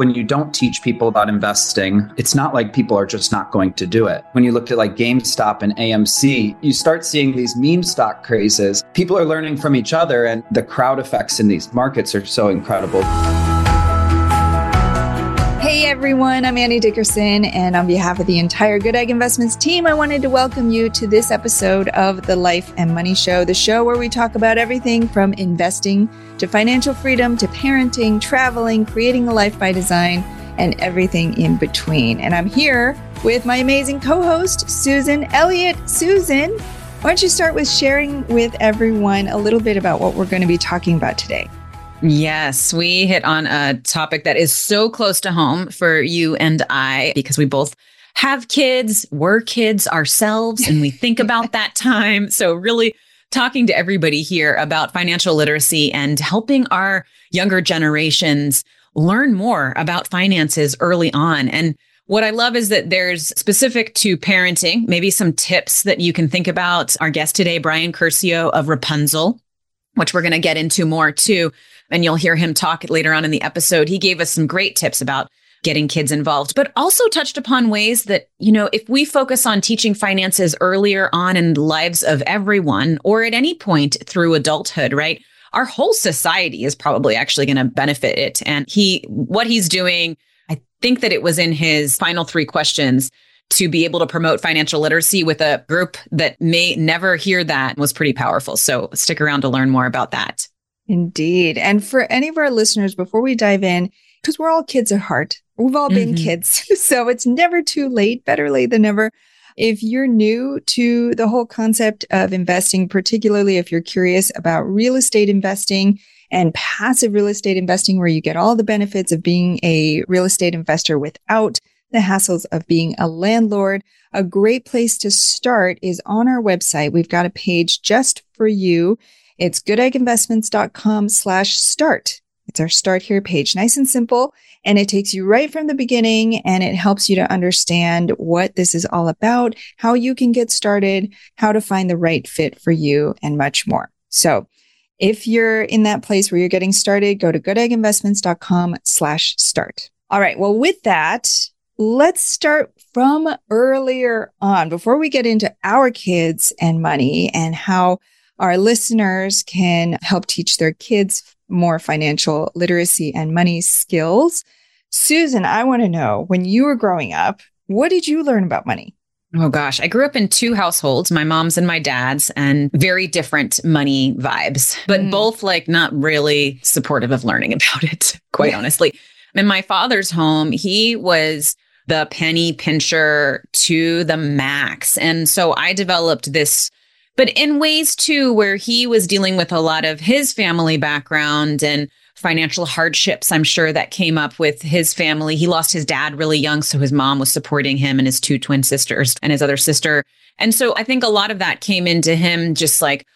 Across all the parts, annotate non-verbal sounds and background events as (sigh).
when you don't teach people about investing, it's not like people are just not going to do it. When you look at like GameStop and AMC, you start seeing these meme stock crazes. People are learning from each other, and the crowd effects in these markets are so incredible. Hey everyone, I'm Annie Dickerson, and on behalf of the entire Good Egg Investments team, I wanted to welcome you to this episode of the Life and Money Show, the show where we talk about everything from investing to financial freedom to parenting, traveling, creating a life by design, and everything in between. And I'm here with my amazing co host, Susan Elliott. Susan, why don't you start with sharing with everyone a little bit about what we're going to be talking about today? Yes, we hit on a topic that is so close to home for you and I because we both have kids, we're kids ourselves, and we think (laughs) about that time. So, really talking to everybody here about financial literacy and helping our younger generations learn more about finances early on. And what I love is that there's specific to parenting, maybe some tips that you can think about. Our guest today, Brian Curcio of Rapunzl, which we're going to get into more too and you'll hear him talk later on in the episode. He gave us some great tips about getting kids involved, but also touched upon ways that, you know, if we focus on teaching finances earlier on in the lives of everyone or at any point through adulthood, right? Our whole society is probably actually going to benefit it. And he, what he's doing, I think that it was in his final three questions to be able to promote financial literacy with a group that may never hear that was pretty powerful. So stick around to learn more about that. Indeed. And for any of our listeners, before we dive in, because we're all kids at heart, we've all been mm-hmm. kids. (laughs) So it's never too late, better late than never. If you're new to the whole concept of investing, particularly if you're curious about real estate investing and passive real estate investing, where you get all the benefits of being a real estate investor without the hassles of being a landlord, a great place to start is on our website. We've got a page just for you. It's goodegginvestments.com slash start. It's our start here page, nice and simple. And it takes you right from the beginning and it helps you to understand what this is all about, how you can get started, how to find the right fit for you, and much more. So if you're in that place where you're getting started, go to goodegginvestments.com slash start. All right. Well, with that, let's start from earlier on before we get into our kids and money and how our listeners can help teach their kids more financial literacy and money skills. Susan, I want to know when you were growing up, what did you learn about money? Oh gosh, I grew up in two households, my mom's and my dad's, and very different money vibes, but mm. both like not really supportive of learning (laughs) about it, quite honestly. In my father's home, he was the penny pincher to the max. And so I developed this but in ways too, where he was dealing with a lot of his family background and financial hardships, I'm sure that came up with his family. He lost his dad really young, so his mom was supporting him and his two twin sisters and his other sister. And so I think a lot of that came into him just like,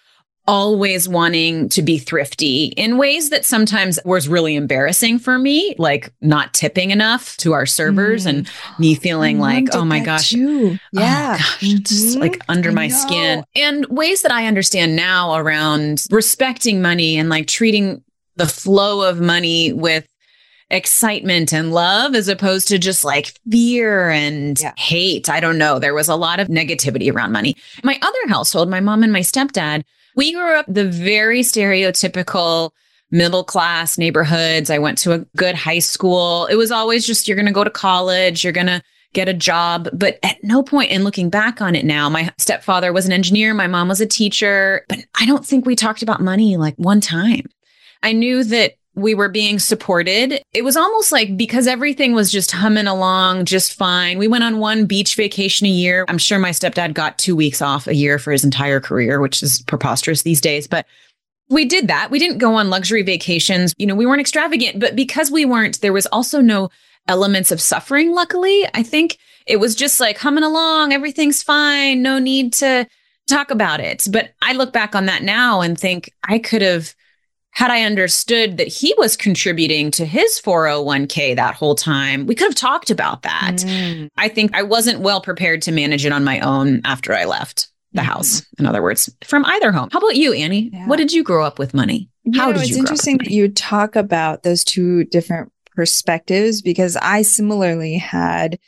always wanting to be thrifty in ways that sometimes was really embarrassing for me, like not tipping enough to our servers mm. and me feeling like, oh my gosh, too. yeah, oh gosh, mm-hmm. it's like under my skin. And ways that I understand now around respecting money and like treating the flow of money with excitement and love as opposed to just like fear and yeah. hate. I don't know. There was a lot of negativity around money. My other household, my mom and my stepdad, we grew up the very stereotypical middle class neighborhoods. I went to a good high school. It was always just, you're going to go to college, you're going to get a job. But at no point in looking back on it now, my stepfather was an engineer, my mom was a teacher, but I don't think we talked about money like one time. I knew that we were being supported. It was almost like because everything was just humming along just fine. We went on one beach vacation a year. I'm sure my stepdad got two weeks off a year for his entire career, which is preposterous these days. But we did that. We didn't go on luxury vacations. You know, we weren't extravagant, but because we weren't, there was also no elements of suffering, luckily. I think it was just like humming along. Everything's fine. No need to talk about it. But I look back on that now and think I could have had I understood that he was contributing to his 401k that whole time, we could have talked about that. Mm. I think I wasn't well prepared to manage it on my own after I left the mm house, in other words, from either home. How about you, Annie? Yeah. What did you grow up with money? You How know, did you? It's interesting that you talk about those two different perspectives because I similarly had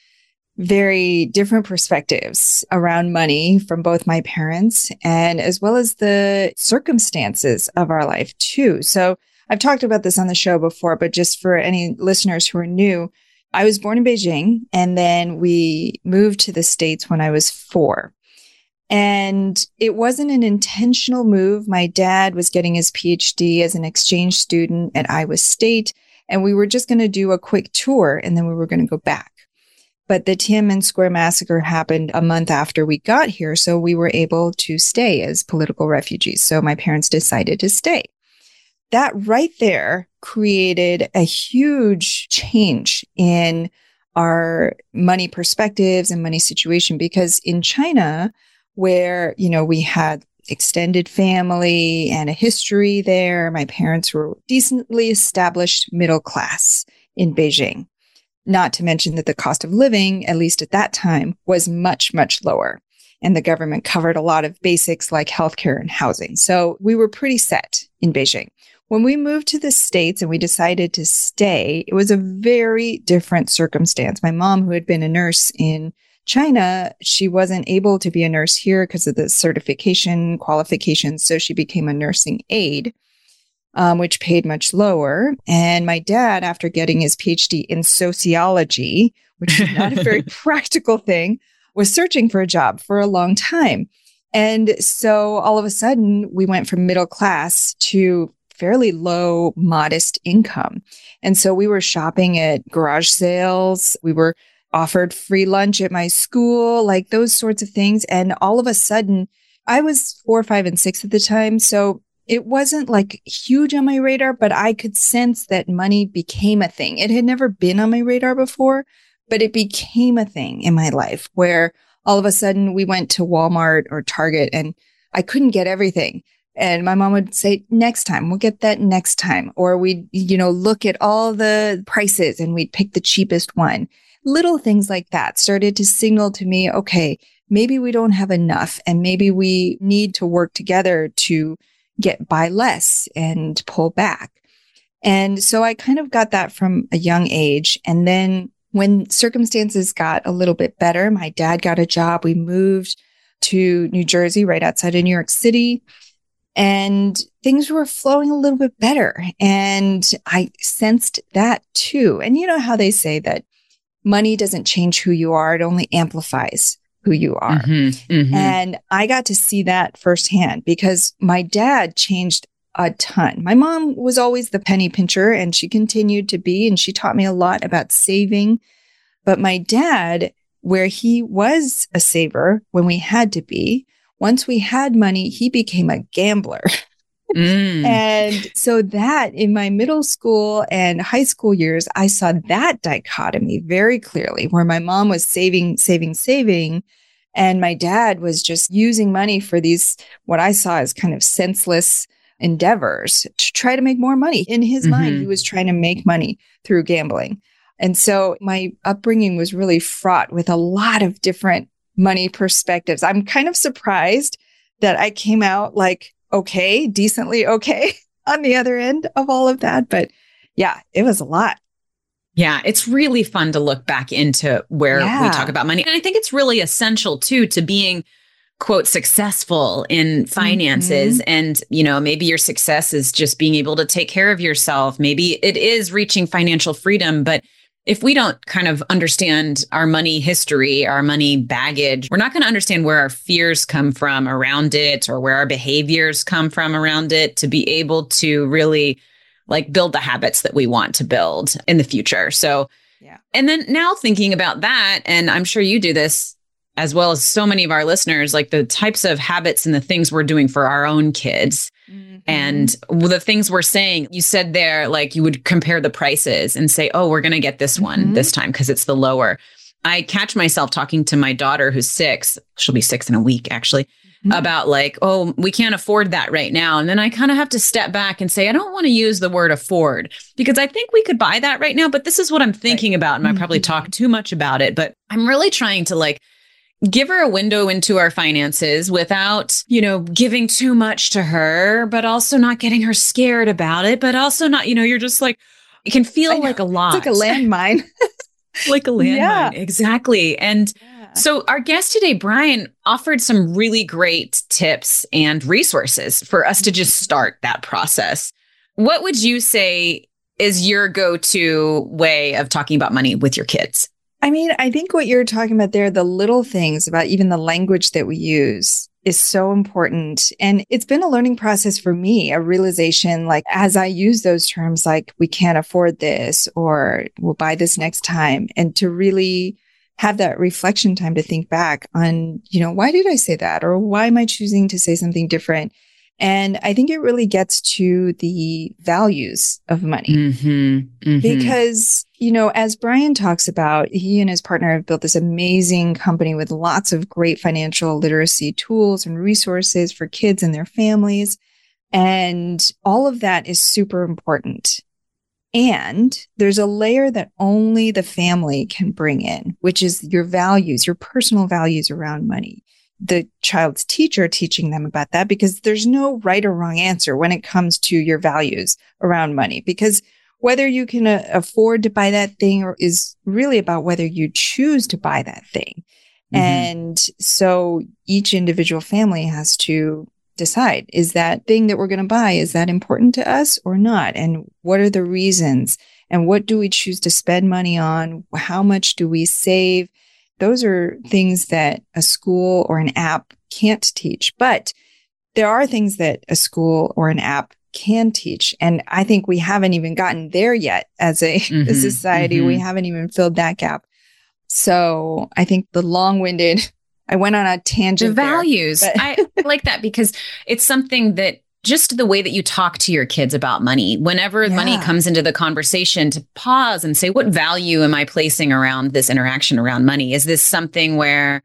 very different perspectives around money from both my parents and as well as the circumstances of our life too. So I've talked about this on the show before, but just for any listeners who are new, I was born in Beijing and then we moved to the States when I was four. And it wasn't an intentional move. My dad was getting his PhD as an exchange student at Iowa State, and we were just going to do a quick tour and then we were going to go back. But the Tiananmen Square massacre happened a month after we got here. So we were able to stay as political refugees. So my parents decided to stay. That right there created a huge change in our money perspectives and money situation because in China, where, you know, we had extended family and a history there, my parents were decently established middle class in Beijing. Not to mention that the cost of living, at least at that time, was much, much lower. And the government covered a lot of basics like healthcare and housing. So we were pretty set in Beijing. When we moved to the States and we decided to stay, it was a very different circumstance. My mom, who had been a nurse in China, she wasn't able to be a nurse here because of the certification qualifications. So she became a nursing aide um, which paid much lower. And my dad, after getting his PhD in sociology, which is not a very (laughs) practical thing, was searching for a job for a long time. And so all of a sudden, we went from middle class to fairly low, modest income. And so we were shopping at garage sales. We were offered free lunch at my school, like those sorts of things. And all of a sudden, I was four, five, and six at the time. So it wasn't like huge on my radar, but I could sense that money became a thing. It had never been on my radar before, but it became a thing in my life where all of a sudden we went to Walmart or Target and I couldn't get everything. And my mom would say, next time, we'll get that next time. Or we'd, you know, look at all the prices and we'd pick the cheapest one. Little things like that started to signal to me, okay, maybe we don't have enough and maybe we need to work together to get by less and pull back. And so I kind of got that from a young age. And then when circumstances got a little bit better, my dad got a job. We moved to New Jersey, right outside of New York City. And things were flowing a little bit better. And I sensed that too. And you know how they say that money doesn't change who you are, it only amplifies who you are. Mm-hmm, mm-hmm. And I got to see that firsthand because my dad changed a ton. My mom was always the penny pincher and she continued to be, and she taught me a lot about saving. But my dad, where he was a saver when we had to be, once we had money, he became a gambler. (laughs) Mm. and so that in my middle school and high school years, I saw that dichotomy very clearly where my mom was saving, saving, saving. And my dad was just using money for these, what I saw as kind of senseless endeavors to try to make more money. In his mm-hmm. mind, he was trying to make money through gambling. And so my upbringing was really fraught with a lot of different money perspectives. I'm kind of surprised that I came out like, okay, decently okay (laughs) on the other end of all of that. But yeah, it was a lot. Yeah, it's really fun to look back into where yeah. we talk about money. And I think it's really essential too to being quote successful in finances mm-hmm. and you know maybe your success is just being able to take care of yourself maybe it is reaching financial freedom but if we don't kind of understand our money history, our money baggage, we're not going to understand where our fears come from around it or where our behaviors come from around it to be able to really like build the habits that we want to build in the future. So, yeah. And then now thinking about that, and I'm sure you do this as well as so many of our listeners, like the types of habits and the things we're doing for our own kids. Mm-hmm. And the things we're saying, you said there, like you would compare the prices and say, oh, we're going to get this one mm-hmm. this time because it's the lower. I catch myself talking to my daughter who's six. She'll be six in a week, actually, mm-hmm. about like, oh, we can't afford that right now. And then I kind of have to step back and say, I don't want to use the word afford because I think we could buy that right now. But this is what I'm thinking right. about. And I probably mm-hmm. talk too much about it, but I'm really trying to like, give her a window into our finances without, you know, giving too much to her, but also not getting her scared about it, but also not, you know, you're just like, it can feel like a lot. It's like a landmine. (laughs) like a landmine. Yeah. Exactly. And yeah. so our guest today, Brian, offered some really great tips and resources for us to just mm-hmm. start that process. What would you say is your go to way of talking about money with your kids? I mean, I think what you're talking about there, the little things about even the language that we use is so important. And it's been a learning process for me, a realization like as I use those terms, like we can't afford this or we'll buy this next time and to really have that reflection time to think back on, you know, why did I say that? Or why am I choosing to say something different? And I think it really gets to the values of money mm-hmm, mm-hmm. because, you know, as Brian talks about, he and his partner have built this amazing company with lots of great financial literacy tools and resources for kids and their families. And all of that is super important. And there's a layer that only the family can bring in, which is your values, your personal values around money the child's teacher teaching them about that because there's no right or wrong answer when it comes to your values around money. Because whether you can uh, afford to buy that thing or is really about whether you choose to buy that thing. Mm-hmm. And so each individual family has to decide is that thing that we're going to buy is that important to us or not? And what are the reasons? And what do we choose to spend money on? How much do we save those are things that a school or an app can't teach, but there are things that a school or an app can teach. And I think we haven't even gotten there yet as a, (laughs) mm-hmm, a society. Mm-hmm. We haven't even filled that gap. So I think the long winded, (laughs) I went on a tangent. The values. There, I like that because it's something that just the way that you talk to your kids about money, whenever yeah. money comes into the conversation, to pause and say, what value am I placing around this interaction around money? Is this something where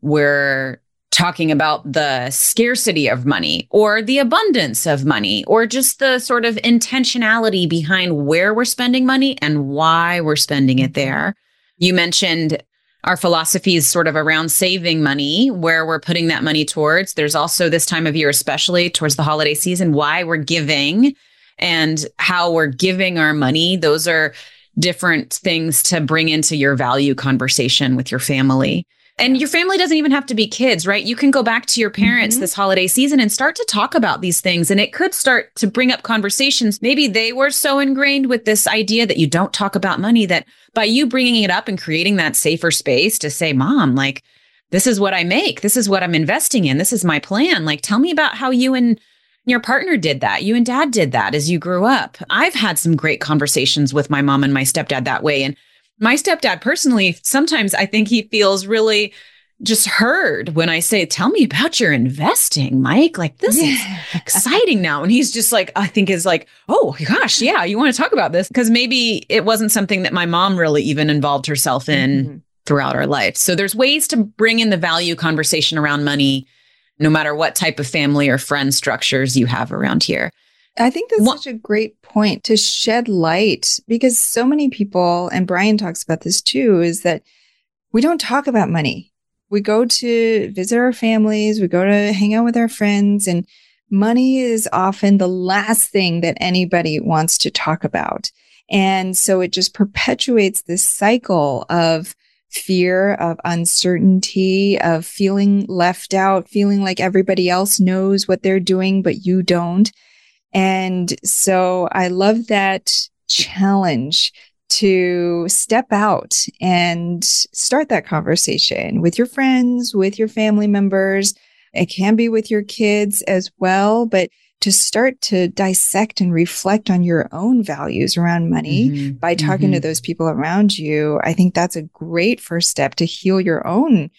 we're talking about the scarcity of money or the abundance of money or just the sort of intentionality behind where we're spending money and why we're spending it there? You mentioned our philosophy is sort of around saving money, where we're putting that money towards. There's also this time of year, especially towards the holiday season, why we're giving and how we're giving our money. Those are different things to bring into your value conversation with your family. And your family doesn't even have to be kids, right? You can go back to your parents mm-hmm. this holiday season and start to talk about these things. And it could start to bring up conversations. Maybe they were so ingrained with this idea that you don't talk about money that by you bringing it up and creating that safer space to say, Mom, like, this is what I make. This is what I'm investing in. This is my plan. Like, tell me about how you and your partner did that. You and dad did that as you grew up. I've had some great conversations with my mom and my stepdad that way. And my stepdad personally, sometimes I think he feels really just heard when I say, Tell me about your investing, Mike. Like, this is exciting now. And he's just like, I think is like, Oh gosh, yeah, you want to talk about this? Because maybe it wasn't something that my mom really even involved herself in mm-hmm. throughout our life. So there's ways to bring in the value conversation around money, no matter what type of family or friend structures you have around here. I think that's such a great point to shed light because so many people, and Brian talks about this too, is that we don't talk about money. We go to visit our families, we go to hang out with our friends, and money is often the last thing that anybody wants to talk about. And so it just perpetuates this cycle of fear, of uncertainty, of feeling left out, feeling like everybody else knows what they're doing, but you don't. And so I love that challenge to step out and start that conversation with your friends, with your family members. It can be with your kids as well, but to start to dissect and reflect on your own values around money mm-hmm. by talking mm-hmm. to those people around you, I think that's a great first step to heal your own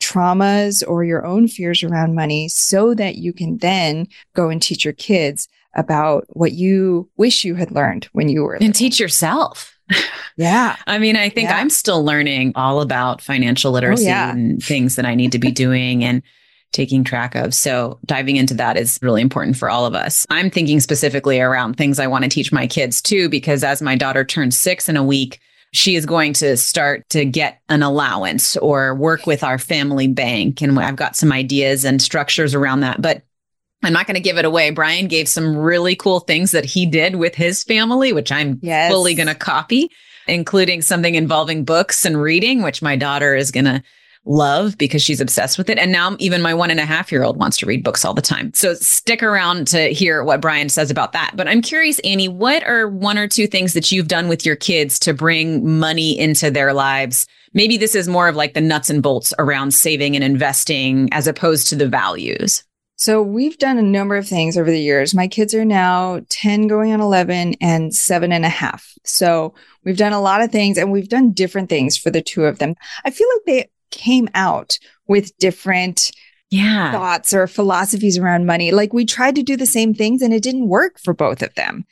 traumas or your own fears around money so that you can then go and teach your kids about what you wish you had learned when you were and teach yourself. Yeah. (laughs) I mean, I think yeah. I'm still learning all about financial oh, literacy oh, yeah. and things that I need to be (laughs) doing and taking track of. So diving into that is really important for all of us. I'm thinking specifically around things I want to teach my kids too, because as my daughter turns six in a week, she is going to start to get an allowance or work with our family bank. And I've got some ideas and structures around that. But I'm not going to give it away. Brian gave some really cool things that he did with his family, which I'm yes. fully going to copy, including something involving books and reading, which my daughter is going to love because she's obsessed with it. And now even my one and a half year old wants to read books all the time. So stick around to hear what Brian says about that. But I'm curious, Annie, what are one or two things that you've done with your kids to bring money into their lives? Maybe this is more of like the nuts and bolts around saving and investing as opposed to the values. So we've done a number of things over the years. My kids are now 10 going on 11 and seven and a half. So we've done a lot of things and we've done different things for the two of them. I feel like they came out with different yeah. thoughts or philosophies around money. Like we tried to do the same things and it didn't work for both of them.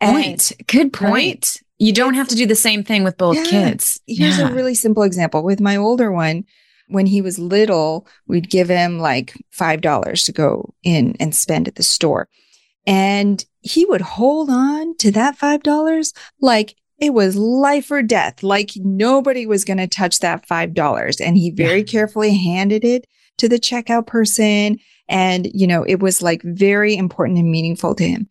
Point. And, Good point. Right? You don't have to do the same thing with both yeah. kids. Here's yeah. a really simple example. With my older one, when he was little, we'd give him like $5 to go in and spend at the store. And he would hold on to that $5 like it was life or death, like nobody was going to touch that $5. And he very yeah. carefully handed it to the checkout person. And, you know, it was like very important and meaningful to him.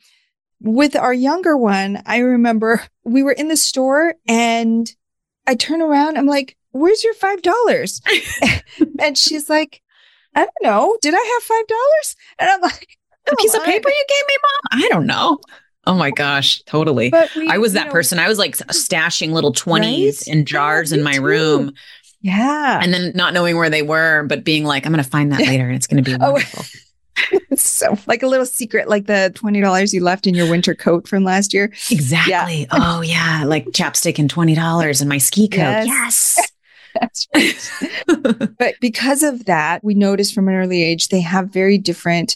With our younger one, I remember we were in the store and I turn around, I'm like, where's your five dollars? (laughs) and she's like, I don't know. Did I have five dollars? And I'm like, a piece of paper you gave me, mom? I don't know. Oh my gosh, totally. We, I was that know, person. I was like stashing little 20s right? in oh, jars yeah, in my too. room. Yeah. And then not knowing where they were, but being like, I'm going to find that later and it's going to be (laughs) oh, wonderful. (laughs) Oh, so like a little secret, like the $20 you left in your winter coat from last year. Exactly. Yeah. Oh yeah. Like chapstick and $20 and my ski coat. Yes. yes. That's right. (laughs) but because of that, we noticed from an early age, they have very different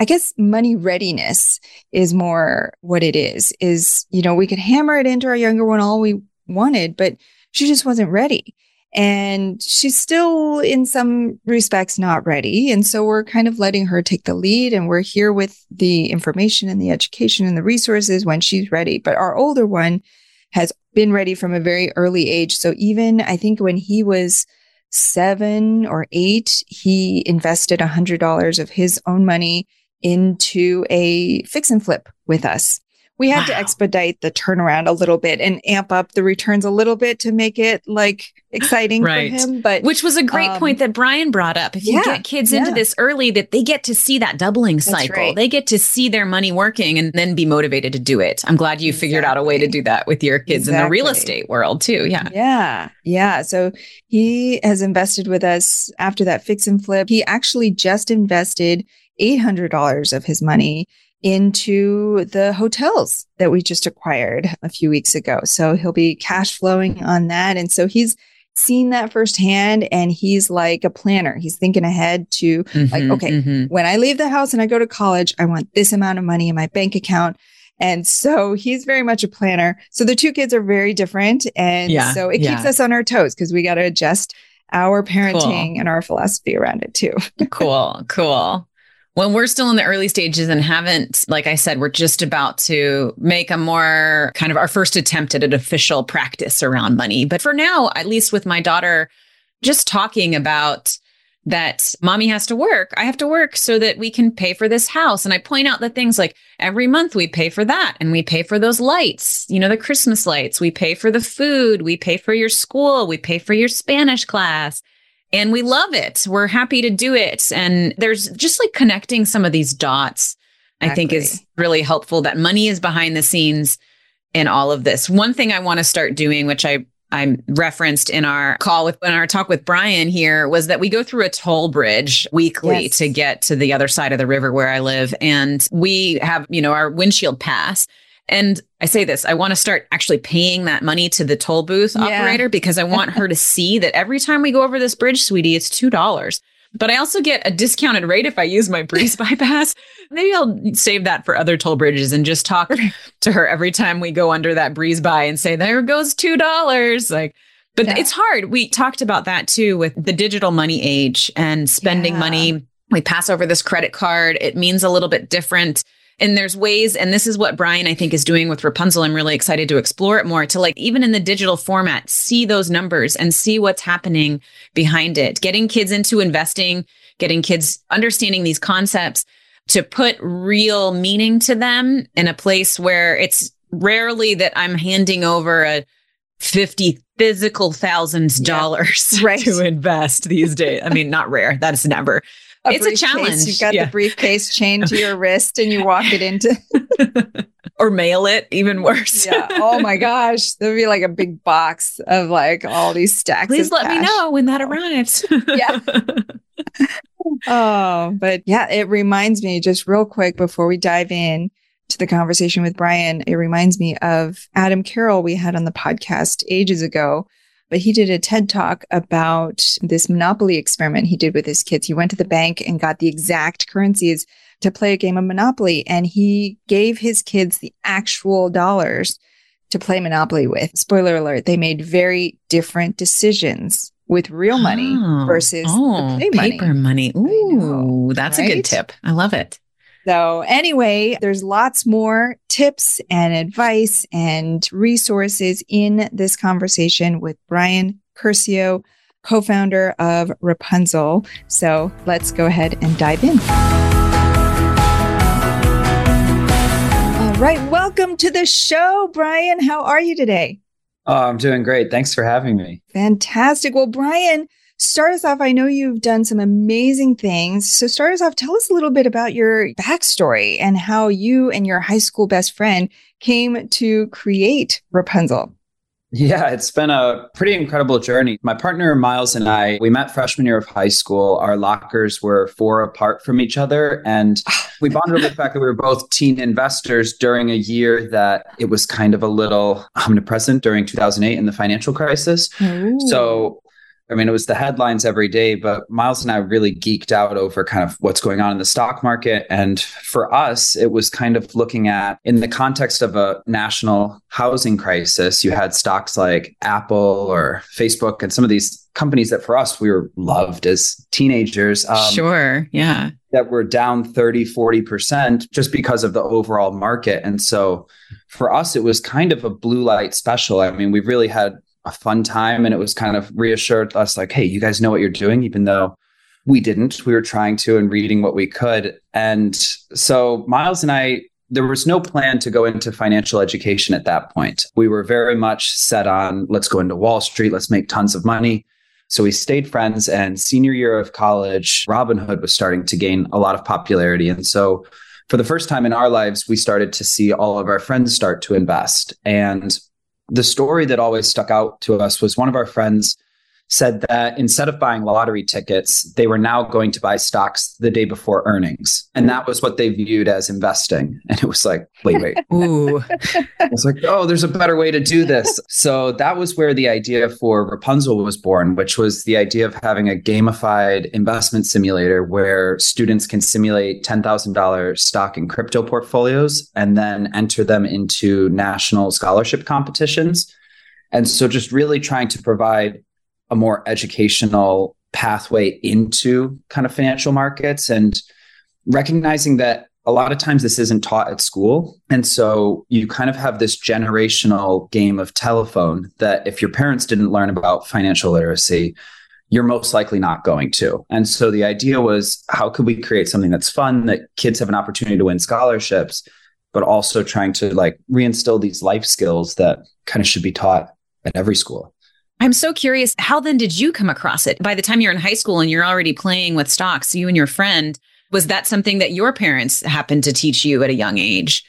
I guess money readiness is more what it is, is, you know, we could hammer it into our younger one all we wanted, but she just wasn't ready. And she's still, in some respects, not ready. And so we're kind of letting her take the lead. And we're here with the information and the education and the resources when she's ready. But our older one has been ready from a very early age. So even I think when he was seven or eight, he invested $100 of his own money into a fix and flip with us we had wow. to expedite the turnaround a little bit and amp up the returns a little bit to make it like exciting right. for him. But which was a great um, point that Brian brought up. If you yeah, get kids yeah. into this early, that they get to see that doubling cycle. Right. They get to see their money working and then be motivated to do it. I'm glad you exactly. figured out a way to do that with your kids exactly. in the real estate world too. Yeah. Yeah. Yeah. So he has invested with us after that fix and flip. He actually just invested $800 of his money into the hotels that we just acquired a few weeks ago. So he'll be cash flowing on that. And so he's seen that firsthand and he's like a planner. He's thinking ahead to mm-hmm, like, okay, mm-hmm. when I leave the house and I go to college, I want this amount of money in my bank account. And so he's very much a planner. So the two kids are very different. And yeah, so it yeah. keeps us on our toes because we got to adjust our parenting cool. and our philosophy around it too. (laughs) cool. Cool when we're still in the early stages and haven't, like I said, we're just about to make a more kind of our first attempt at an official practice around money. But for now, at least with my daughter, just talking about that mommy has to work. I have to work so that we can pay for this house. And I point out the things like every month we pay for that and we pay for those lights, you know, the Christmas lights. We pay for the food. We pay for your school. We pay for your Spanish class and we love it. We're happy to do it. And there's just like connecting some of these dots, exactly. I think is really helpful that money is behind the scenes in all of this. One thing I want to start doing, which I I referenced in our call with in our talk with Brian here was that we go through a toll bridge weekly yes. to get to the other side of the river where I live. And we have, you know, our windshield pass. And I say this, I want to start actually paying that money to the toll booth yeah. operator because I want her to (laughs) see that every time we go over this bridge, sweetie, it's $2. But I also get a discounted rate if I use my breeze (laughs) bypass. Maybe I'll save that for other toll bridges and just talk to her every time we go under that breeze by and say, there goes $2. Like, but yeah. it's hard. We talked about that too with the digital money age and spending yeah. money. We pass over this credit card. It means a little bit different and there's ways, and this is what Brian, I think, is doing with Rapunzl. I'm really excited to explore it more to like, even in the digital format, see those numbers and see what's happening behind it. Getting kids into investing, getting kids understanding these concepts, to put real meaning to them in a place where it's rarely that I'm handing over a 50 physical thousands dollars (laughs) right. to invest these days. I mean, not rare. That's never. A it's a challenge. You've got yeah. the briefcase chained to your wrist and you walk it into (laughs) or mail it, even worse. yeah. Oh my gosh. There'll be like a big box of like all these stacks. Please let cash. me know when that arrives. yeah. (laughs) oh, but yeah, it reminds me just real quick before we dive in to the conversation with Brian, it reminds me of Adam Carroll we had on the podcast ages ago. But he did a TED talk about this monopoly experiment he did with his kids. He went to the bank and got the exact currencies to play a game of Monopoly. And he gave his kids the actual dollars to play Monopoly with. Spoiler alert, they made very different decisions with real money oh, versus oh, paper money. money. Ooh, know, that's right? a good tip. I love it. So, anyway, there's lots more tips and advice and resources in this conversation with Brian Curcio, co founder of Rapunzl. So, let's go ahead and dive in. All right. Welcome to the show, Brian. How are you today? Oh, I'm doing great. Thanks for having me. Fantastic. Well, Brian, start us off. I know you've done some amazing things. So, start us off. Tell us a little bit about your backstory and how you and your high school best friend came to create Rapunzl. Yeah, it's been a pretty incredible journey. My partner Myles and I, we met freshman year of high school. Our lockers were four apart from each other. And (laughs) we bonded over the fact that we were both teen investors during a year that it was kind of a little omnipresent during 2008 in the financial crisis. Ooh. So I mean, it was the headlines every day, but Myles and I really geeked out over kind of what's going on in the stock market. And for us, it was kind of looking at in the context of a national housing crisis, you had stocks like Apple or Facebook and some of these companies that for us, we were loved as teenagers. Um, sure. Yeah. That were down 30, 40% just because of the overall market. And so for us, it was kind of a blue light special. I mean, we really had a fun time and it was kind of reassured us like hey you guys know what you're doing even though we didn't. We were trying to and reading what we could. And so Myles and i there was no plan to go into financial education at that point. We were very much set on let's go into wall street. Let's make tons of money. So we stayed friends and senior year of college robinhood was starting to gain a lot of popularity. And so for the first time in our lives we started to see all of our friends start to invest. And the story that always stuck out to us was one of our friends said that instead of buying lottery tickets, they were now going to buy stocks the day before earnings. And that was what they viewed as investing. (laughs) And it was like, wait, wait. (laughs) Ooh. I was like, oh, there's a better way to do this. So that was where the idea for Rapunzl was born, which was the idea of having a gamified investment simulator where students can simulate $10,000 stock and crypto portfolios and then enter them into national scholarship competitions. And so just really trying to provide a more educational pathway into kind of financial markets and recognizing that a lot of times this isn't taught at school. And so you kind of have this generational game of telephone that if your parents didn't learn about financial literacy, you're most likely not going to. And so the idea was how could we create something that's fun that kids have an opportunity to win scholarships, but also trying to like reinstill these life skills that kind of should be taught at every school. I'm so curious. How then did you come across it? By the time you're in high school and you're already playing with stocks, you and your friend, was that something that your parents happened to teach you at a young age?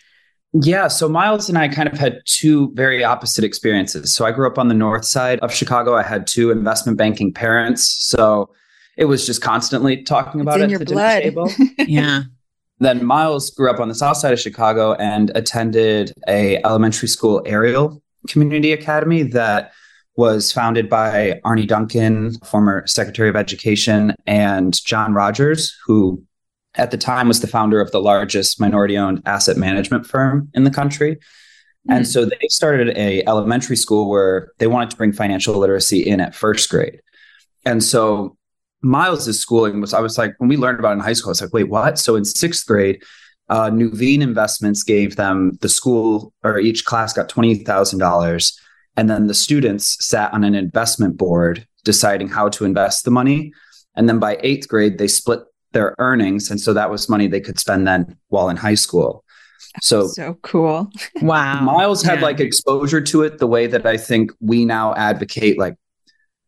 Yeah. So Myles and I kind of had two very opposite experiences. So I grew up on the north side of Chicago. I had two investment banking parents. So it was just constantly talking about it's it at the blood. table. (laughs) yeah. Then Myles grew up on the south side of Chicago and attended a elementary school Ariel community academy that was founded by Arne Duncan, former Secretary of Education, and John Rogers, who at the time was the founder of the largest minority owned asset management firm in the country. Mm-hmm. And so they started a elementary school where they wanted to bring financial literacy in at first grade. And so Myles's schooling was, I was like, when we learned about it in high school, I was like, wait, what? So in sixth grade, uh, Nuveen Investments gave them the school or each class got $20,000 and then the students sat on an investment board deciding how to invest the money. And then by eighth grade, they split their earnings. And so that was money they could spend then while in high school. So so cool. (laughs) Wow. Myles had yeah. like exposure to it the way that I think we now advocate like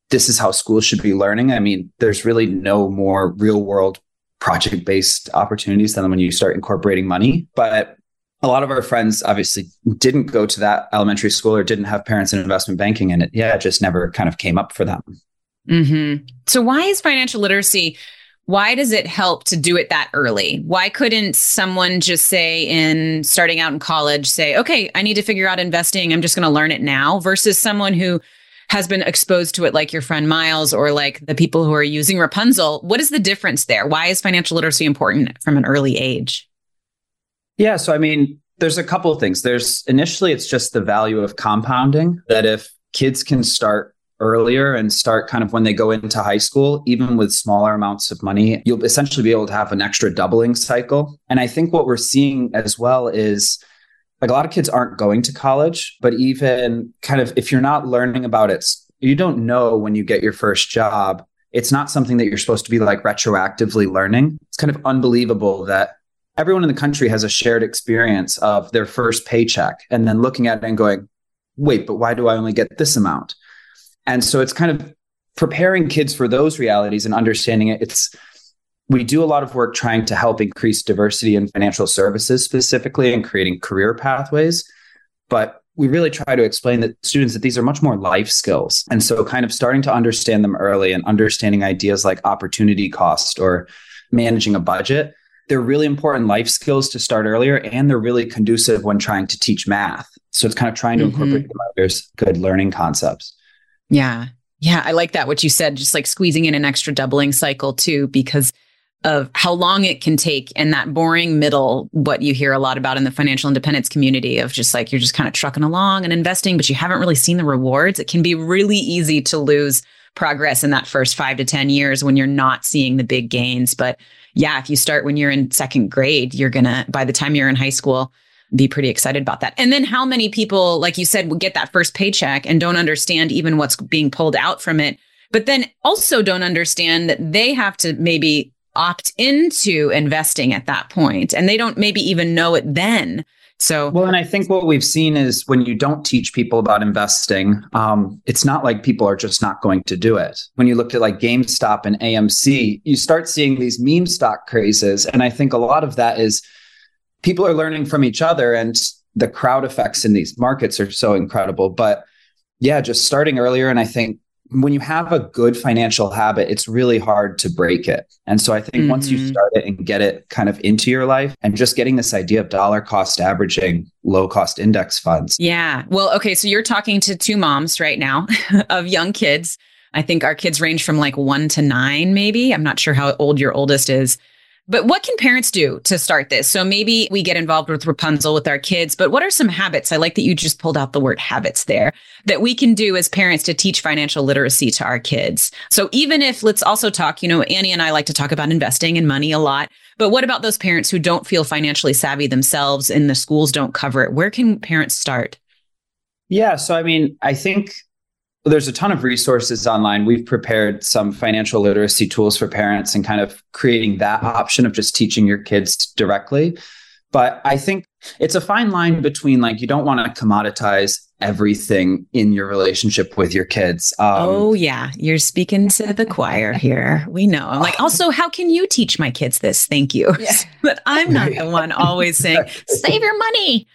this is how schools should be learning. I mean, there's really no more real world project based opportunities than when you start incorporating money. But a lot of our friends obviously didn't go to that elementary school or didn't have parents in investment banking and it yeah it just never kind of came up for them. Mm-hmm. so why is financial literacy why does it help to do it that early? Why couldn't someone just say in starting out in college say okay i need to figure out investing. I'm just going to learn it now versus someone who has been exposed to it like your friend Myles or like the people who are using Rapunzl? What is the difference there? Why is financial literacy important from an early age yeah. So, I mean, there's a couple of things. There's initially, it's just the value of compounding that if kids can start earlier and start kind of when they go into high school, even with smaller amounts of money, you'll essentially be able to have an extra doubling cycle. And I think what we're seeing as well is like a lot of kids aren't going to college, but even kind of if you're not learning about it, you don't know when you get your first job. It's not something that you're supposed to be like retroactively learning. It's kind of unbelievable that everyone in the country has a shared experience of their first paycheck and then looking at it and going, wait, but why do I only get this amount? And so it's kind of preparing kids for those realities and understanding it. It's we do a lot of work trying to help increase diversity in financial services specifically and creating career pathways. But we really try to explain that students that these are much more life skills. And so kind of starting to understand them early and understanding ideas like opportunity cost or managing a budget they're really important life skills to start earlier and they're really conducive when trying to teach math. So it's kind of trying to mm-hmm. incorporate there's good learning concepts. Yeah. Yeah. I like that. What you said, just like squeezing in an extra doubling cycle too, because of how long it can take and that boring middle, what you hear a lot about in the financial independence community of just like you're just kind of trucking along and investing, but you haven't really seen the rewards. It can be really easy to lose progress in that first five to 10 years when you're not seeing the big gains. But yeah, if you start when you're in second grade, you're going to, by the time you're in high school, be pretty excited about that. And then how many people, like you said, will get that first paycheck and don't understand even what's being pulled out from it, but then also don't understand that they have to maybe opt into investing at that point and they don't maybe even know it then. So, well, and I think what we've seen is when you don't teach people about investing, um, it's not like people are just not going to do it. When you look at like GameStop and AMC, you start seeing these meme stock crazes. And I think a lot of that is people are learning from each other and the crowd effects in these markets are so incredible. But yeah, just starting earlier. And I think when you have a good financial habit, it's really hard to break it. And so I think mm-hmm. once you mm-hmm. start it and get it kind of into your life and just getting this idea of dollar cost averaging low cost index funds. Yeah. Well, okay. So you're talking to two moms right now (laughs) of young kids. I think our kids range from like one to nine, maybe. I'm not sure how old your oldest is. But what can parents do to start this? So maybe we get involved with Rapunzl with our kids, but what are some habits? I like that you just pulled out the word habits there that we can do as parents to teach financial literacy to our kids. So even if let's also talk, you know, Annie and I like to talk about investing and money a lot, but what about those parents who don't feel financially savvy themselves and the schools don't cover it? Where can parents start? Yeah. So, I mean, I think there's a ton of resources online. We've prepared some financial literacy tools for parents and kind of creating that option of just teaching your kids directly. But I think it's a fine line between like, you don't want to commoditize everything in your relationship with your kids. Um, oh, yeah. You're speaking to the choir here. We know. I'm like, also, how can you teach my kids this? Thank you. Yeah. (laughs) but I'm not the one always saying, (laughs) save your money.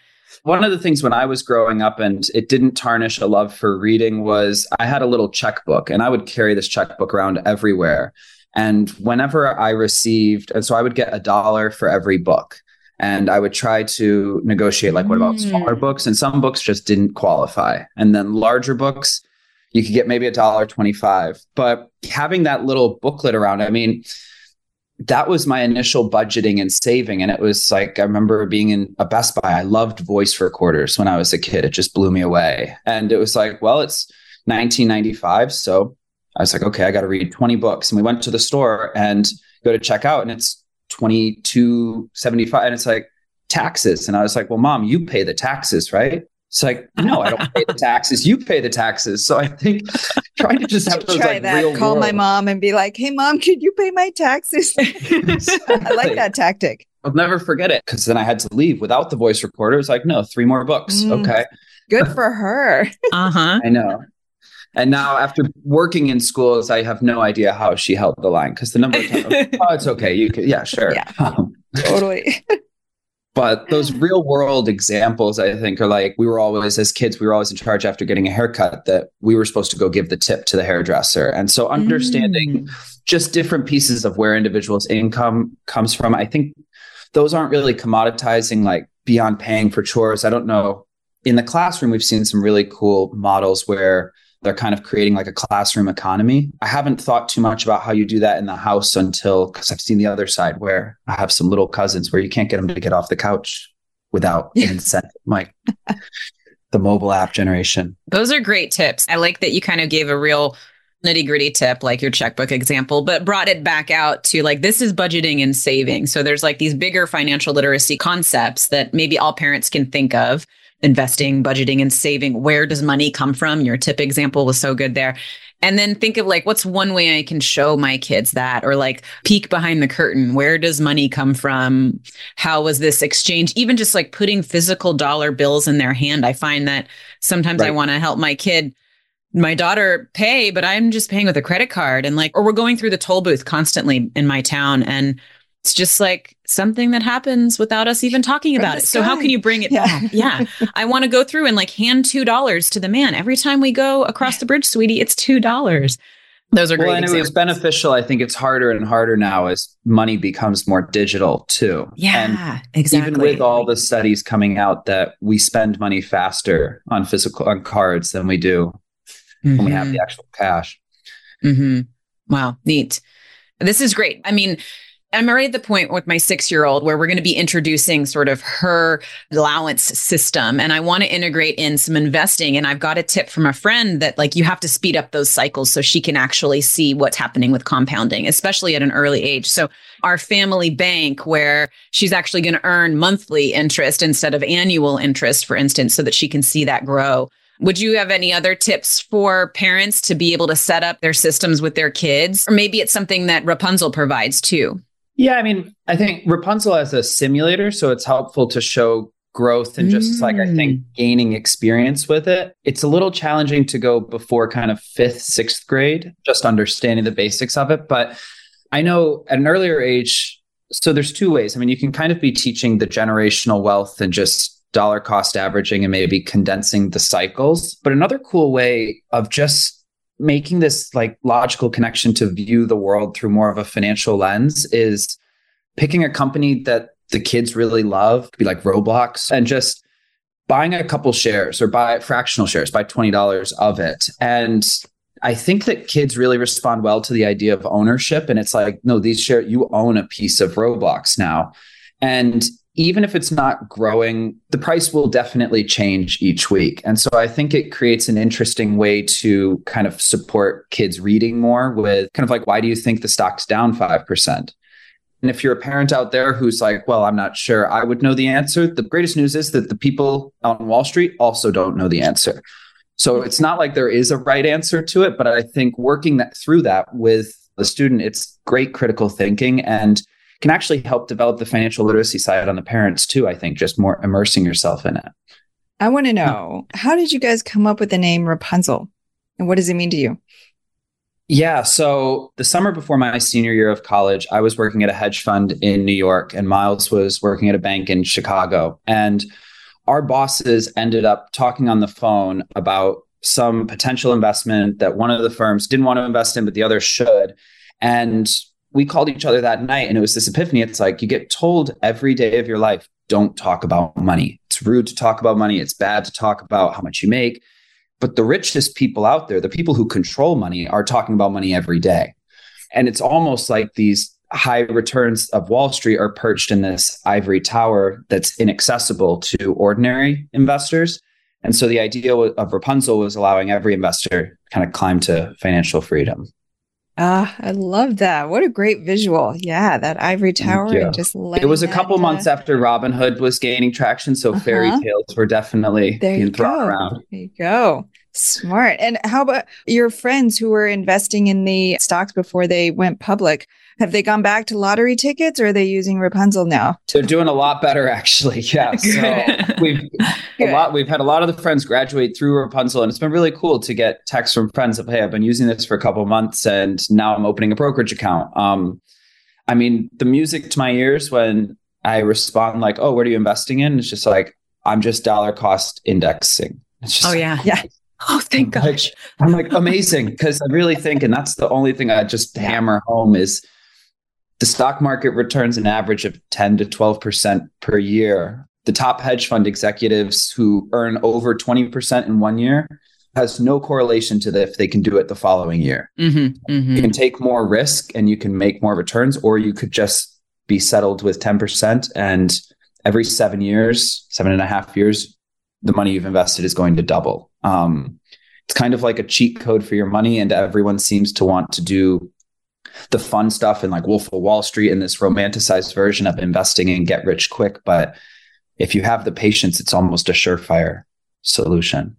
One of the things when I was growing up and it didn't tarnish a love for reading was I had a little checkbook and I would carry this checkbook around everywhere. And whenever I received, and so I would get a dollar for every book. And I would try to negotiate, like, what about mm. smaller books? And some books just didn't qualify. And then larger books, you could get maybe a dollar 25. But having that little booklet around, I mean, that was my initial budgeting and saving. And it was like, I remember being in a Best Buy. I loved voice recorders when I was a kid. It just blew me away. And it was like, well, it's 1995. So I was like, okay, I got to read 20 books. And we went to the store and go to check out and it's 2275. And it's like taxes. And I was like, well, mom, you pay the taxes, right? It's like, no, I don't pay the (laughs) taxes. You pay the taxes. So I think (laughs) trying to just have those Try like that. real Call my mom and be like, "Hey, mom, could you pay my taxes?" (laughs) I like that tactic. I'll never forget it because then I had to leave without the voice recorder. It's like, no, three more books. Mm. Okay. Good for her. Uh huh. I know. And now after working in schools, I have no idea how she held the line because the number of times, oh, it's okay. You could, yeah, sure. Yeah. Um, Totally. But those real world examples, I think, are like we were always, as kids, we were always in charge after getting a haircut that we were supposed to go give the tip to the hairdresser. And so understanding Mm. just different pieces of where individuals' income comes from, I think those aren't really commoditizing like beyond paying for chores. I don't know. In the classroom, we've seen some really cool models where they're kind of creating like a classroom economy. I haven't thought too much about how you do that in the house until because I've seen the other side where I have some little cousins where you can't get them to get off the couch without an incentive. Like (laughs) the mobile app generation. Those are great tips. I like that you kind of gave a real nitty gritty tip, like your checkbook example, but brought it back out to like, this is budgeting and saving. So there's like these bigger financial literacy concepts that maybe all parents can think of investing, budgeting, and saving. Where does money come from? Your tip example was so good there. And then think of like, what's one way I can show my kids that? Or like, peek behind the curtain. Where does money come from? How was this exchange? Even just like putting physical dollar bills in their hand. I find that sometimes I want to help my kid my daughter pay, but I'm just paying with a credit card. And like, or we're going through the toll booth constantly in my town. And it's just like something that happens without us even talking From about the it. So how can you bring it Yeah. back? Yeah. I want to go through and like hand $2 to the man. Every time we go across the bridge, sweetie, it's $2. Those are great Well, and it was beneficial. I think it's harder and harder now as money becomes more digital too. And yeah, exactly. even with all the studies coming out that we spend money faster on physical on cards than we do when we have the actual cash. hmm Wow, neat. This is great. I mean, I'm already at the point with my six year old where we're going to be introducing sort of her allowance system. And I want to integrate in some investing. And I've got a tip from a friend that, like, you have to speed up those cycles so she can actually see what's happening with compounding, especially at an early age. So, our family bank, where she's actually going to earn monthly interest instead of annual interest, for instance, so that she can see that grow. Would you have any other tips for parents to be able to set up their systems with their kids? Or maybe it's something that Rapunzl provides too. Yeah, I mean, I think Rapunzl as a simulator, so it's helpful to show growth and just like I think mm. gaining experience with it. It's a little challenging to go before kind of fifth, sixth grade, just understanding the basics of it. But I know at an earlier age, so there's two ways. I mean, you can kind of be teaching the generational wealth and just dollar cost averaging and maybe condensing the cycles. But another cool way of just making this like logical connection to view the world through more of a financial lens is picking a company that the kids really love, could be like Roblox, and just buying a couple shares or buy fractional shares, buy $20 of it. And I think that kids really respond well to the idea of ownership. And it's like, no, these share you own a piece of Roblox now. And even if it's not growing, the price will definitely change each week. And so I think it creates an interesting way to kind of support kids reading more with kind of like, why do you think the stock's down 5%? And if you're a parent out there who's like, well, I'm not sure, I would know the answer. The greatest news is that the people on Wall Street also don't know the answer. So it's not like there is a right answer to it, but I think working that through that with the student, it's great critical thinking and can actually help develop the financial literacy side on the parents too. I think just more immersing yourself in it. I want to know how did you guys come up with the name Rapunzl? And what does it mean to you? Yeah. So the summer before my senior year of college, I was working at a hedge fund in New York, and Myles was working at a bank in Chicago. And our bosses ended up talking on the phone about some potential investment that one of the firms didn't want to invest in, but the other should. And we called each other that night, and it was this epiphany. It's like you get told every day of your life, don't talk about money. It's rude to talk about money. It's bad to talk about how much you make. But the richest people out there, the people who control money, are talking about money every day. And it's almost like these high returns of Wall Street are perched in this ivory tower that's inaccessible to ordinary investors. And so the idea of Rapunzl was allowing every investor kind of climb to financial freedom. Ah, I love that. What a great visual. Yeah, that ivory tower and just It was a couple that, months after Robinhood was gaining traction, so uh-huh. fairy tales were definitely there being thrown around. There you go. Smart. And how about your friends who were investing in the stocks before they went public? Have they gone back to lottery tickets or are they using Rapunzl now? They're doing a lot better actually. (laughs) Yeah. So we've a lot we've had a lot of the friends graduate through Rapunzl and it's been really cool to get texts from friends of hey, I've been using this for a couple months and now I'm opening a brokerage account. Um I mean, the music to my ears when I respond like, "Oh, what are you investing in?" It's just like, "I'm just dollar cost indexing." It's just Oh yeah. Yeah. (laughs) Oh, thank gosh. I'm like, amazing. Because I really think, and that's the only thing I just hammer home is the stock market returns an average of 10 to 12% per year. The top hedge fund executives who earn over 20% in one year has no correlation to the, if they can do it the following year. Mm-hmm, mm-hmm. You can take more risk and you can make more returns, or you could just be settled with 10%. And every seven years, seven and a half years, the money you've invested is going to double. Um, it's kind of like a cheat code for your money, and everyone seems to want to do the fun stuff and like Wolf of Wall Street and this romanticized version of investing and get rich quick. But if you have the patience, it's almost a surefire solution.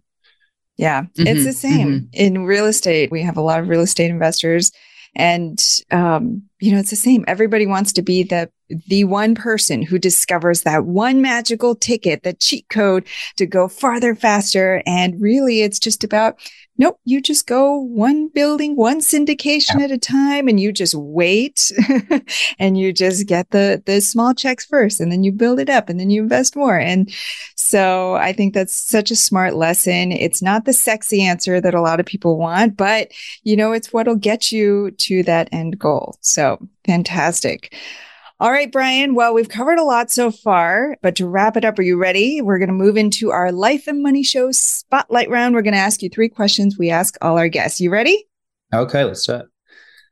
Yeah, mm-hmm, it's the same mm-hmm. in real estate. We have a lot of real estate investors and um, you know, it's the same. Everybody wants to be the the one person who discovers that one magical ticket, the cheat code to go farther, faster. And really, it's just about nope, you just go one building, one syndication at a time, and you just wait (laughs) and you just get the the small checks first, and then you build it up, and then you invest more. And so I think that's such a smart lesson. It's not the sexy answer that a lot of people want, but you know, it's what'll get you to that end goal. So fantastic. All right, Brian. Well, we've covered a lot so far, but to wrap it up, are you ready? We're going to move into our life and money show spotlight round. We're going to ask you three questions we ask all our guests. You ready? Okay, let's do it.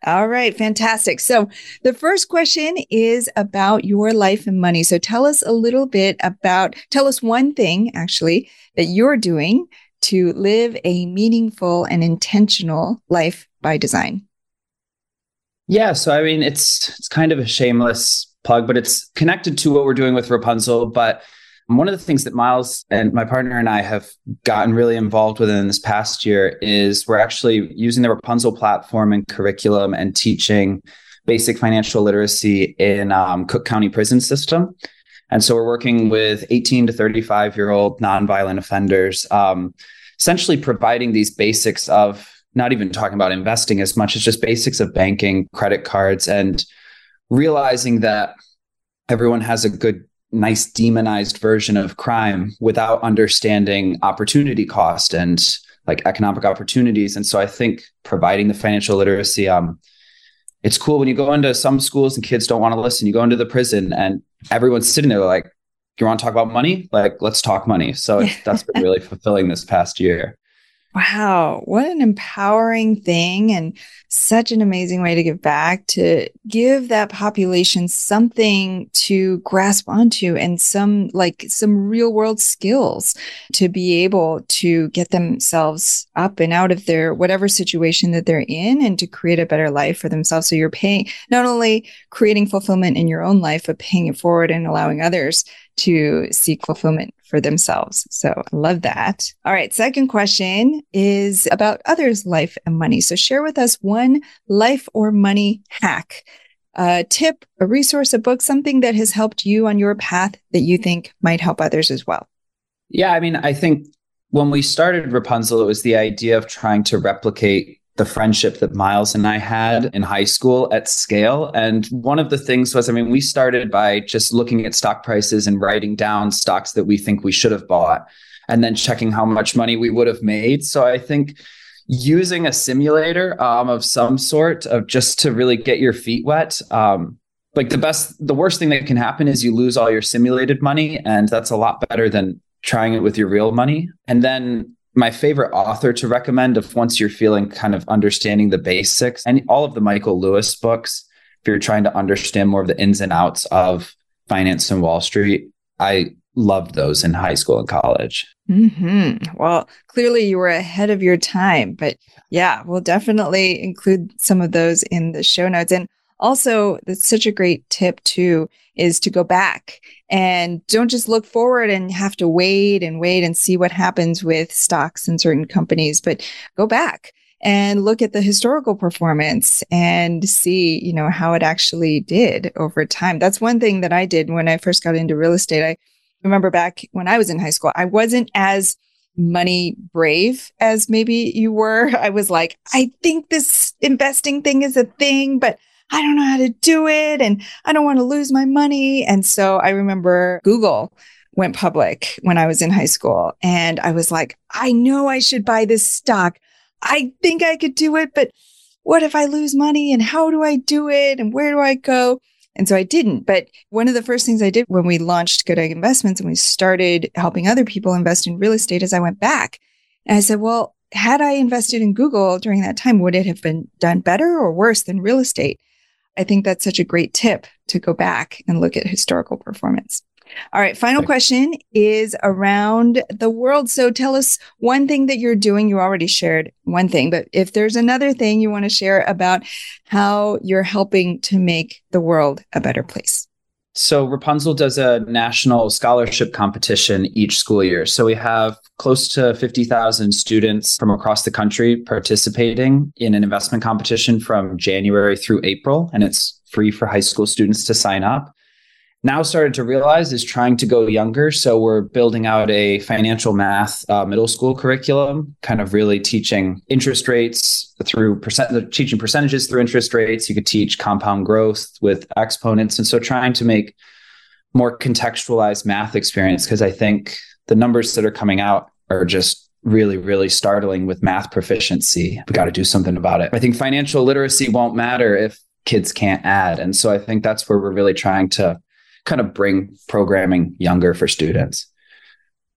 All right, fantastic. So, the first question is about your life and money. So, tell us a little bit about, tell us one thing actually that you're doing to live a meaningful and intentional life by design. Yeah, so I mean, it's it's kind of a shameless plug, but it's connected to what we're doing with Rapunzl. But one of the things that Myles and my partner and I have gotten really involved with in this past year is we're actually using the Rapunzl platform and curriculum and teaching basic financial literacy in um, Cook County prison system. And so we're working with 18 to 35 year old nonviolent offenders, um, essentially providing these basics of not even talking about investing as much as just basics of banking, credit cards, and realizing that everyone has a good, nice demonized version of crime without understanding opportunity cost and like economic opportunities. And so I think providing the financial literacy, um, it's cool when you go into some schools and kids don't want to listen. You go into the prison and everyone's sitting there like, you want to talk about money? Like, let's talk money. So (laughs) that's been really fulfilling this past year. Wow, what an empowering thing and such an amazing way to give back to give that population something to grasp onto and some like some real world skills to be able to get themselves up and out of their whatever situation that they're in and to create a better life for themselves. So you're paying not only creating fulfillment in your own life, but paying it forward and allowing others to seek fulfillment for themselves. So I love that. All right. Second question is about others' life and money. So share with us one life or money hack, a tip, a resource, a book, something that has helped you on your path that you think might help others as well. Yeah. I mean, I think when we started Rapunzl, it was the idea of trying to replicate the friendship that Myles and I had in high school at scale. And one of the things was, I mean, we started by just looking at stock prices and writing down stocks that we think we should have bought and then checking how much money we would have made. So I think using a simulator um, of some sort of just to really get your feet wet. Um, like the best, the worst thing that can happen is you lose all your simulated money. And that's a lot better than trying it with your real money. And then my favorite author to recommend if once you're feeling kind of understanding the basics and all of the Michael Lewis books, if you're trying to understand more of the ins and outs of finance and Wall Street, I loved those in high school and college. Mm-hmm. Well, clearly you were ahead of your time, but yeah, we'll definitely include some of those in the show notes. And also, that's such a great tip too, is to go back and don't just look forward and have to wait and wait and see what happens with stocks in certain companies, but go back and look at the historical performance and see, you know, how it actually did over time. That's one thing that I did when I first got into real estate. I remember back when I was in high school, I wasn't as money brave as maybe you were. (laughs) I was like, I think this investing thing is a thing, but I don't know how to do it and I don't want to lose my money. And so I remember Google went public when I was in high school and I was like, I know I should buy this stock. I think I could do it, but what if I lose money and how do I do it and where do I go? And so I didn't. But one of the first things I did when we launched Good Egg Investments and we started helping other people invest in real estate is I went back and I said, well, had I invested in Google during that time, would it have been done better or worse than real estate? I think that's such a great tip to go back and look at historical performance. All right. Final question is around the world. So tell us one thing that you're doing. You already shared one thing, but if there's another thing you want to share about how you're helping to make the world a better place. So Rapunzl does a national scholarship competition each school year. So we have close to 50,000 students from across the country participating in an investment competition from January through April, and it's free for high school students to sign up now started to realize is trying to go younger. So we're building out a financial math uh, middle school curriculum, kind of really teaching interest rates through percent, teaching percentages through interest rates. You could teach compound growth with exponents. And so trying to make more contextualized math experience because I think the numbers that are coming out are just really, really startling with math proficiency. We got to do something about it. I think financial literacy won't matter if kids can't add. And so I think that's where we're really trying to kind of bring programming younger for students.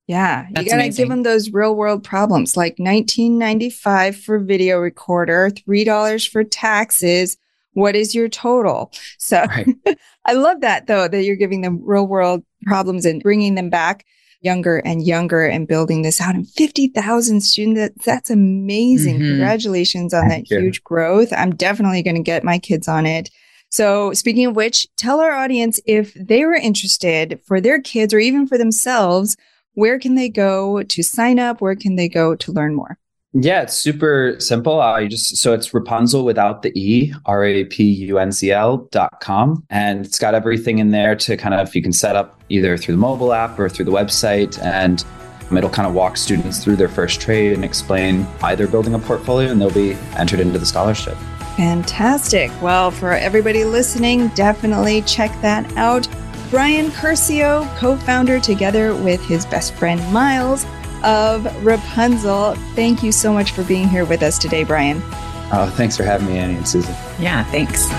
Yeah, That's you got to give them those real world problems like 1995 for video recorder, $3 for taxes. What is your total? So right. (laughs) I love that though, that you're giving them real world problems and bringing them back younger and younger and building this out. And 50,000 students, that's amazing. Mm-hmm. Congratulations on Thank that you. huge growth. I'm definitely going to get my kids on it. So, speaking of which, tell our audience if they were interested for their kids or even for themselves, where can they go to sign up? Where can they go to learn more? Yeah, it's super simple. Uh, I just so it's Rapunzel without the E, R A P U N Z L dot com. And it's got everything in there to kind of you can set up either through the mobile app or through the website. And um, it'll kind of walk students through their first trade and explain why they're building a portfolio and they'll be entered into the scholarship. Fantastic. Well, for everybody listening, definitely check that out. Brian Curcio, co founder together with his best friend Myles of Rapunzl. Thank you so much for being here with us today, Brian. Oh, thanks for having me, Annie and Susan. Yeah, thanks.